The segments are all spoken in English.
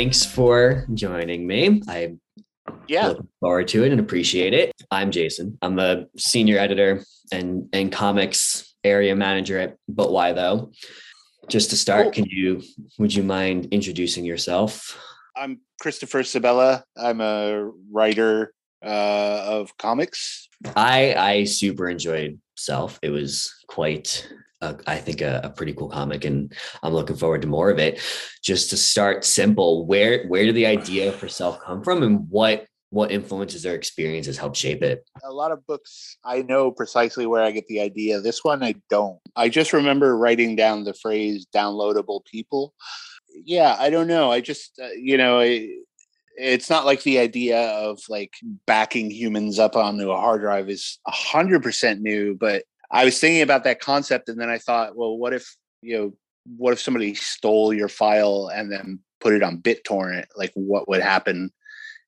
thanks for joining me. I yeah look forward to it and appreciate it. I'm Jason. I'm a senior editor and and comics area manager at But Why Though. Just to start, cool. can you would you mind introducing yourself? I'm Christopher Sebela. I'm a writer uh, of comics. I I super enjoyed Self. It was quite uh, I think a, a, pretty cool comic, and I'm looking forward to more of it. Just to start simple, where where did the idea for self come from, and what what influences or experiences help shape it? A lot of books, I know precisely where I get the idea. This one, I don't. I just remember writing down the phrase "downloadable people." Yeah, I don't know. I just uh, you know. I, it's not like the idea of like backing humans up onto a hard drive is a hundred percent new, but I was thinking about that concept, and then I thought, well, what if you know, what if somebody stole your file and then put it on BitTorrent? Like, what would happen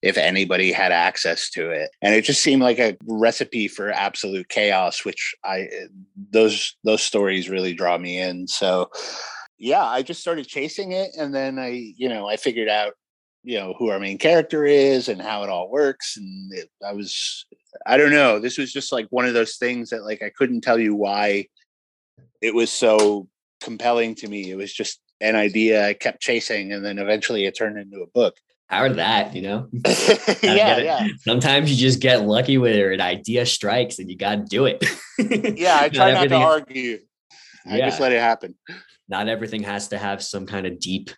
if anybody had access to it? And it just seemed like a recipe for absolute chaos, which I those those stories really draw me in. So, yeah, I just started chasing it, and then I, you know, I figured out you know who our main character is and how it all works and it, i was i don't know this was just like one of those things that like i couldn't tell you why it was so compelling to me it was just an idea i kept chasing and then eventually it turned into a book. How are that you know? Yeah yeah. Sometimes you just get lucky where an idea strikes and you got to do it. Yeah i try not, not to argue. I yeah. just let it happen. Not everything has to have some kind of deep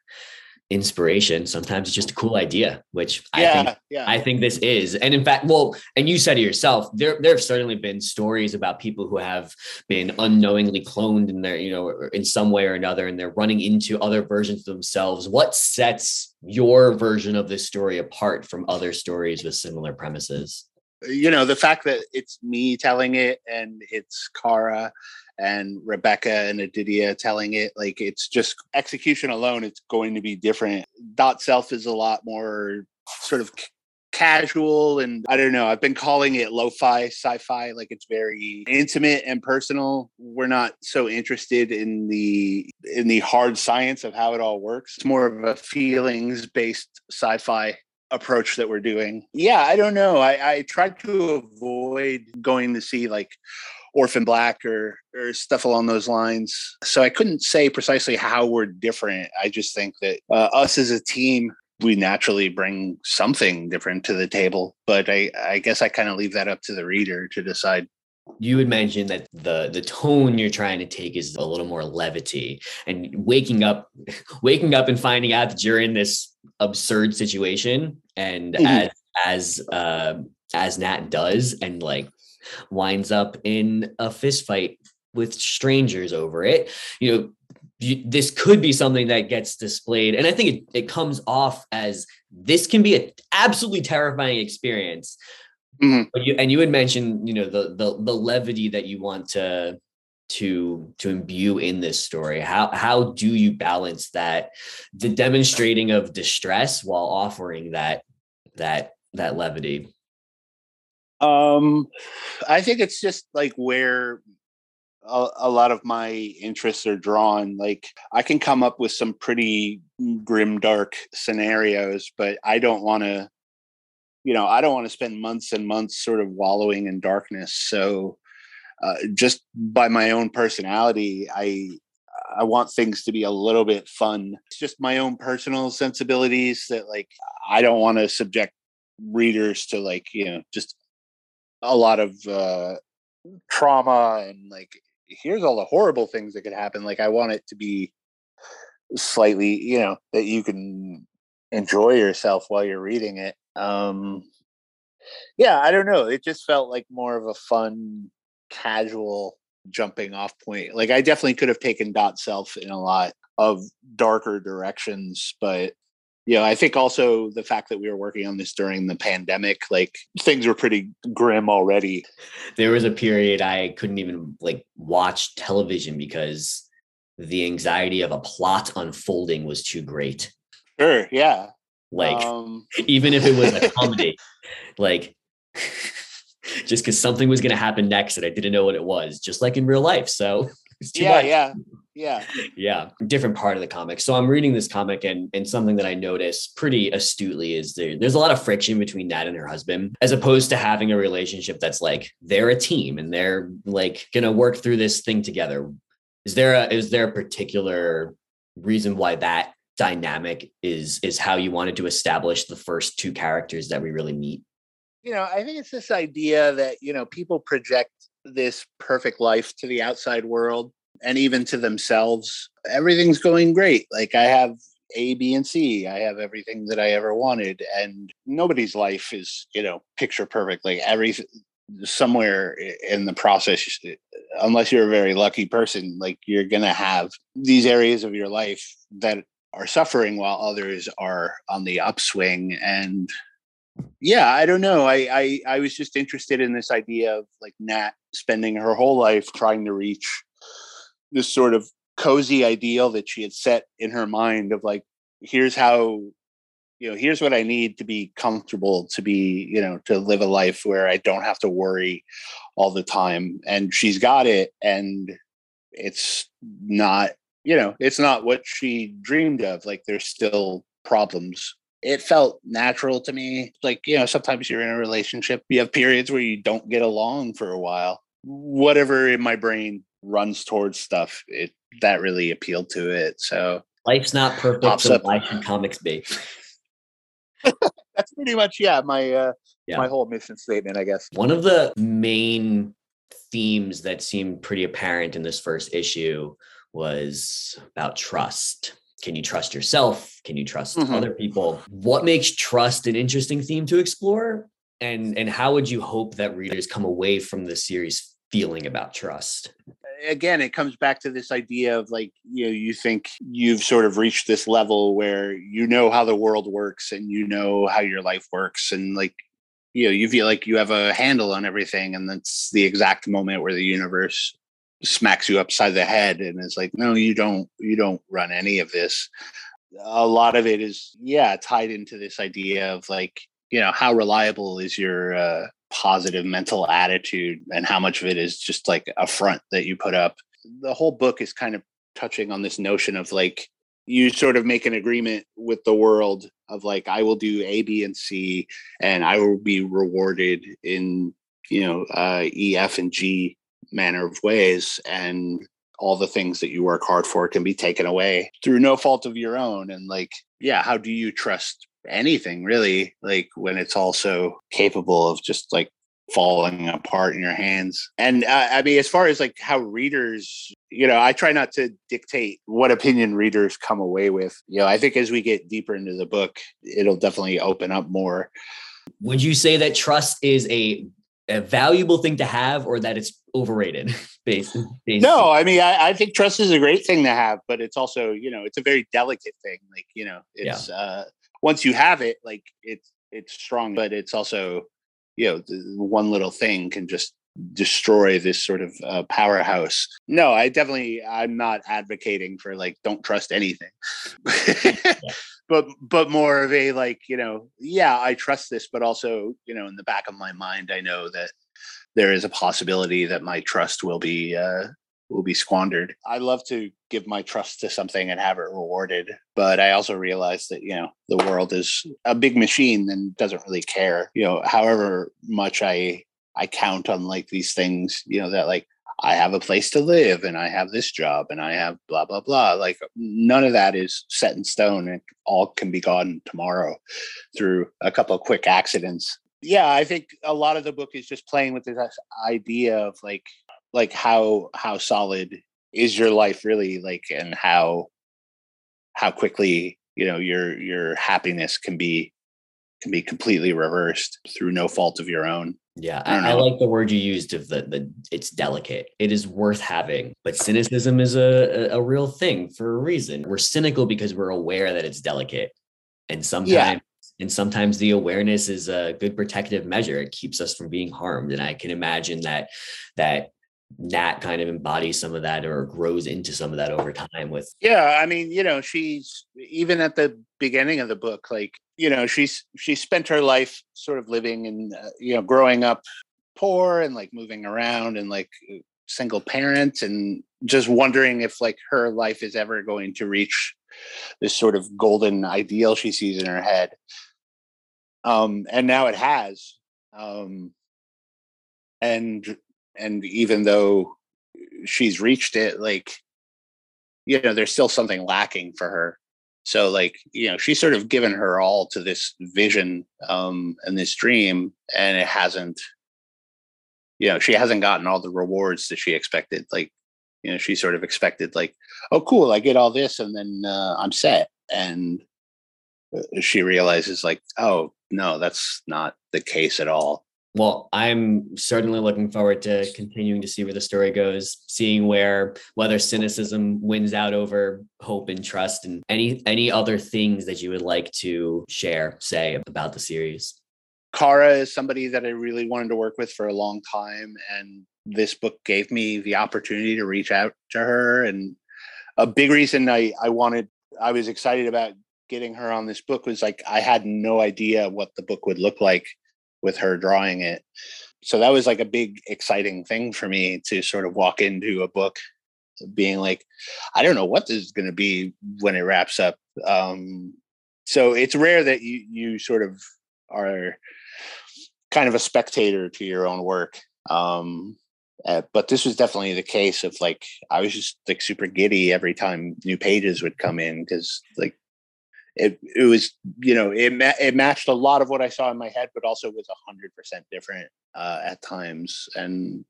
inspiration. Sometimes it's just a cool idea, which yeah, I think yeah. I think this is. And in fact, well, and you said it yourself, there there have certainly been stories about people who have been unknowingly cloned in their, you know, in some way or another, and they're running into other versions of themselves. What sets your version of this story apart from other stories with similar premises? You know, the fact that it's me telling it and it's Kara and Rebecca and Aditya telling it. Like it's just execution alone, it's going to be different. Dot Self is a lot more sort of c- casual and I don't know. I've been calling it lo-fi sci-fi. Like it's very intimate and personal. We're not so interested in the in the hard science of how it all works. It's more of a feelings-based sci-fi approach that we're doing. Yeah, I don't know. I, I tried to avoid going to see like Orphan Black or or stuff along those lines. So I couldn't say precisely how we're different. I just think that uh, us as a team, we naturally bring something different to the table. But I, I guess I kind of leave that up to the reader to decide. You had mentioned that the the tone you're trying to take is a little more levity, and waking up, waking up and finding out that you're in this absurd situation, and mm-hmm. as as uh, as Nat does, and like winds up in a fist fight with strangers over it. You know, you, this could be something that gets displayed. And I think it, it comes off as this can be an absolutely terrifying experience. Mm-hmm. But you, and you had mentioned, you know, the, the the levity that you want to to to imbue in this story how how do you balance that the demonstrating of distress while offering that that that levity um, I think it's just like where a, a, lot of my interests are drawn. Like I can come up with some pretty grim, dark scenarios, but I don't want to, you know, I don't want to spend months and months sort of wallowing in darkness. So, uh, just by my own personality, I I want things to be a little bit fun. It's just my own personal sensibilities that like I don't want to subject readers to like you know just a lot of uh, trauma and like here's all the horrible things that could happen. Like I want it to be slightly, you know, that you can enjoy yourself while you're reading it. Um yeah, I don't know. It just felt like more of a fun, casual jumping off point. Like I definitely could have taken dot self in a lot of darker directions, but you know, I think also the fact that we were working on this during the pandemic, like things were pretty grim already. There was a period I couldn't even like watch television because the anxiety of a plot unfolding was too great. Sure, yeah. Like um, even if it was a comedy, like just because something was going to happen next and I didn't know what it was, just like in real life. So yeah, much. yeah, yeah, yeah. Different part of the comic. So I'm reading this comic, and and something that I notice pretty astutely is there. There's a lot of friction between Nat and her husband, as opposed to having a relationship that's like they're a team and they're like gonna work through this thing together. Is there a is there a particular reason why that dynamic is is how you wanted to establish the first two characters that we really meet? You know, I think it's this idea that you know people project this perfect life to the outside world and even to themselves. Everything's going great. Like I have A, B, and C. I have everything that I ever wanted. And nobody's life is, you know, picture perfectly every somewhere in the process, unless you're a very lucky person, like you're gonna have these areas of your life that are suffering while others are on the upswing. And yeah, I don't know. I, I I was just interested in this idea of like Nat spending her whole life trying to reach this sort of cozy ideal that she had set in her mind of like here's how you know here's what i need to be comfortable to be you know to live a life where i don't have to worry all the time and she's got it and it's not you know it's not what she dreamed of like there's still problems it felt natural to me like you know sometimes you're in a relationship you have periods where you don't get along for a while whatever in my brain runs towards stuff, it that really appealed to it. So life's not perfect. So why should comics be? That's pretty much yeah my uh, yeah. my whole mission statement, I guess. One of the main themes that seemed pretty apparent in this first issue was about trust. Can you trust yourself? Can you trust mm-hmm. other people? What makes trust an interesting theme to explore? And and how would you hope that readers come away from the series feeling about trust? again it comes back to this idea of like you know you think you've sort of reached this level where you know how the world works and you know how your life works and like you know you feel like you have a handle on everything and that's the exact moment where the universe smacks you upside the head and is like no you don't you don't run any of this a lot of it is yeah tied into this idea of like you know how reliable is your uh, positive mental attitude and how much of it is just like a front that you put up. The whole book is kind of touching on this notion of like you sort of make an agreement with the world of like I will do A, B, and C, and I will be rewarded in you know uh, E, F, and G manner of ways, and all the things that you work hard for can be taken away through no fault of your own. And like, yeah, how do you trust anything really? Like when it's also capable of just like falling apart in your hands. And uh, i mean as far as like how readers you know i try not to dictate what opinion readers come away with. You know i think as we get deeper into the book it'll definitely open up more. Would you say that trust is a a valuable thing to have or that it's overrated based, based no i mean I, I, think trust is a great thing to have but it's also you know it's a very delicate thing like you know it's yeah. uh once you have it, like it's it's strong, but it's also you know one little thing can just destroy this sort of uh, powerhouse. No, I definitely I'm not advocating for like don't trust anything. but but more of a like, you know, yeah, I trust this, but also, you know, in the back of my mind I know that there is a possibility that my trust will be uh will be squandered. I love to give my trust to something and have it rewarded, but I also realize that, you know, the world is a big machine and doesn't really care. You know, however much I I count on like these things, you know, that like I have a place to live and I have this job and I have blah blah blah. Like none of that is set in stone. It all can be gone tomorrow through a couple of quick accidents. Yeah, I think a lot of the book is just playing with this idea of like like how how solid is your life really like and how how quickly you know your your happiness can be can be completely reversed through no fault of your own yeah I, I, like the word you used of the the it's delicate. It is worth having but cynicism is a, a, a real thing for a reason. We're cynical because we're aware that it's delicate. And sometimes yeah. and sometimes the awareness is a good protective measure. It keeps us from being harmed. And i can imagine that that Nat kind of embodies some of that or grows into some of that over time with yeah i mean you know she's even at the beginning of the book like you know she's she spent her life sort of living and uh, you know growing up poor and like moving around and like single parent and just wondering if like her life is ever going to reach this sort of golden ideal she sees in her head. Um and now it has um and and even though she's reached it like you know there's still something lacking for her. So like you know she's sort of given her all to this vision um and this dream and it hasn't you know she hasn't gotten all the rewards that she expected like you know she sort of expected like oh cool i get all this and then uh, i'm set and uh, she realizes like oh no that's not the case at all well, I'm certainly looking forward to continuing to see where the story goes, seeing where whether cynicism wins out over hope and trust and any any other things that you would like to share, say about the series. Kara is somebody that I really wanted to work with for a long time and this book gave me the opportunity to reach out to her and a big reason I I wanted I was excited about getting her on this book was like I had no idea what the book would look like with her drawing it. So that was like a big exciting thing for me to sort of walk into a book being like, I don't know what this is going to be when it wraps up. Um, so it's rare that you you sort of are kind of a spectator to your own work. Um, uh, but this was definitely the case of like I was just like super giddy every time new pages would come in because like it it was you know it ma- it matched a lot of what I saw in my head, but also was hundred percent different uh, at times. And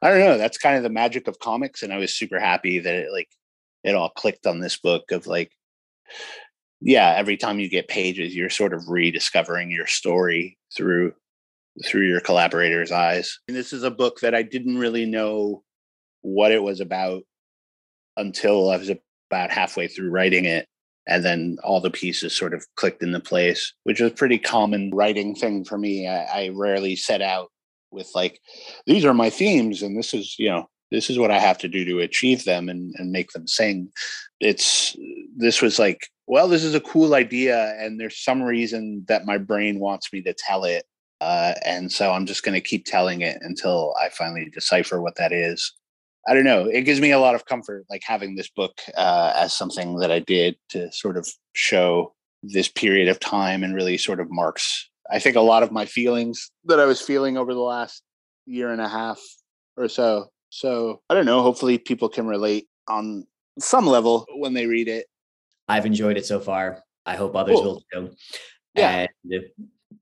I don't know, that's kind of the magic of comics. And I was super happy that it like it all clicked on this book of like, yeah, every time you get pages, you're sort of rediscovering your story through through your collaborator's eyes. And this is a book that I didn't really know what it was about until I was about halfway through writing it and then all the pieces sort of clicked into place which was a pretty common writing thing for me. I, I, rarely set out with like these are my themes and this is you know this is what i have to do to achieve them and, and make them sing. It's this was like well this is a cool idea and there's some reason that my brain wants me to tell it uh, and so i'm just going to keep telling it until i finally decipher what that is I don't know. It gives me a lot of comfort, like having this book uh, as something that I did to sort of show this period of time and really sort of marks, I think, a lot of my feelings that I was feeling over the last year and a half or so. So I don't know. Hopefully, people can relate on some level when they read it. I've enjoyed it so far. I hope others cool. will too. Yeah. And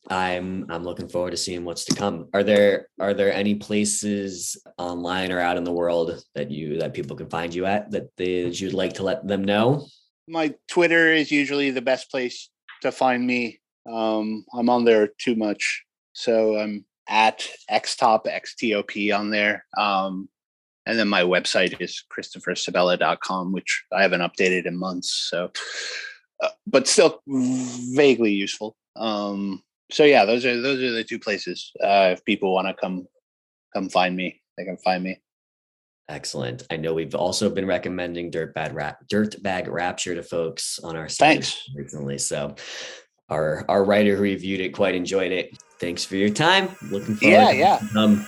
I'm I'm looking forward to seeing what's to come. Are there are there any places online or out in the world that you that people can find you at that, they, that you'd like to let them know? My Twitter is usually the best place to find me. Um, I'm on there too much, so I'm at xtop xtop on there. Um, and then my website is christophersebela.com, which I haven't updated in months. So, uh, but still vaguely useful. Um, so yeah, those are those are the two places. Uh, if people want to come come find me, they can find me. Excellent. I know we've also been recommending Dirtbag Rap Dirtbag Rapture to folks on our site Thanks. recently. So our our writer who reviewed it quite enjoyed it. Thanks for your time. Looking forward to yeah, yeah. Um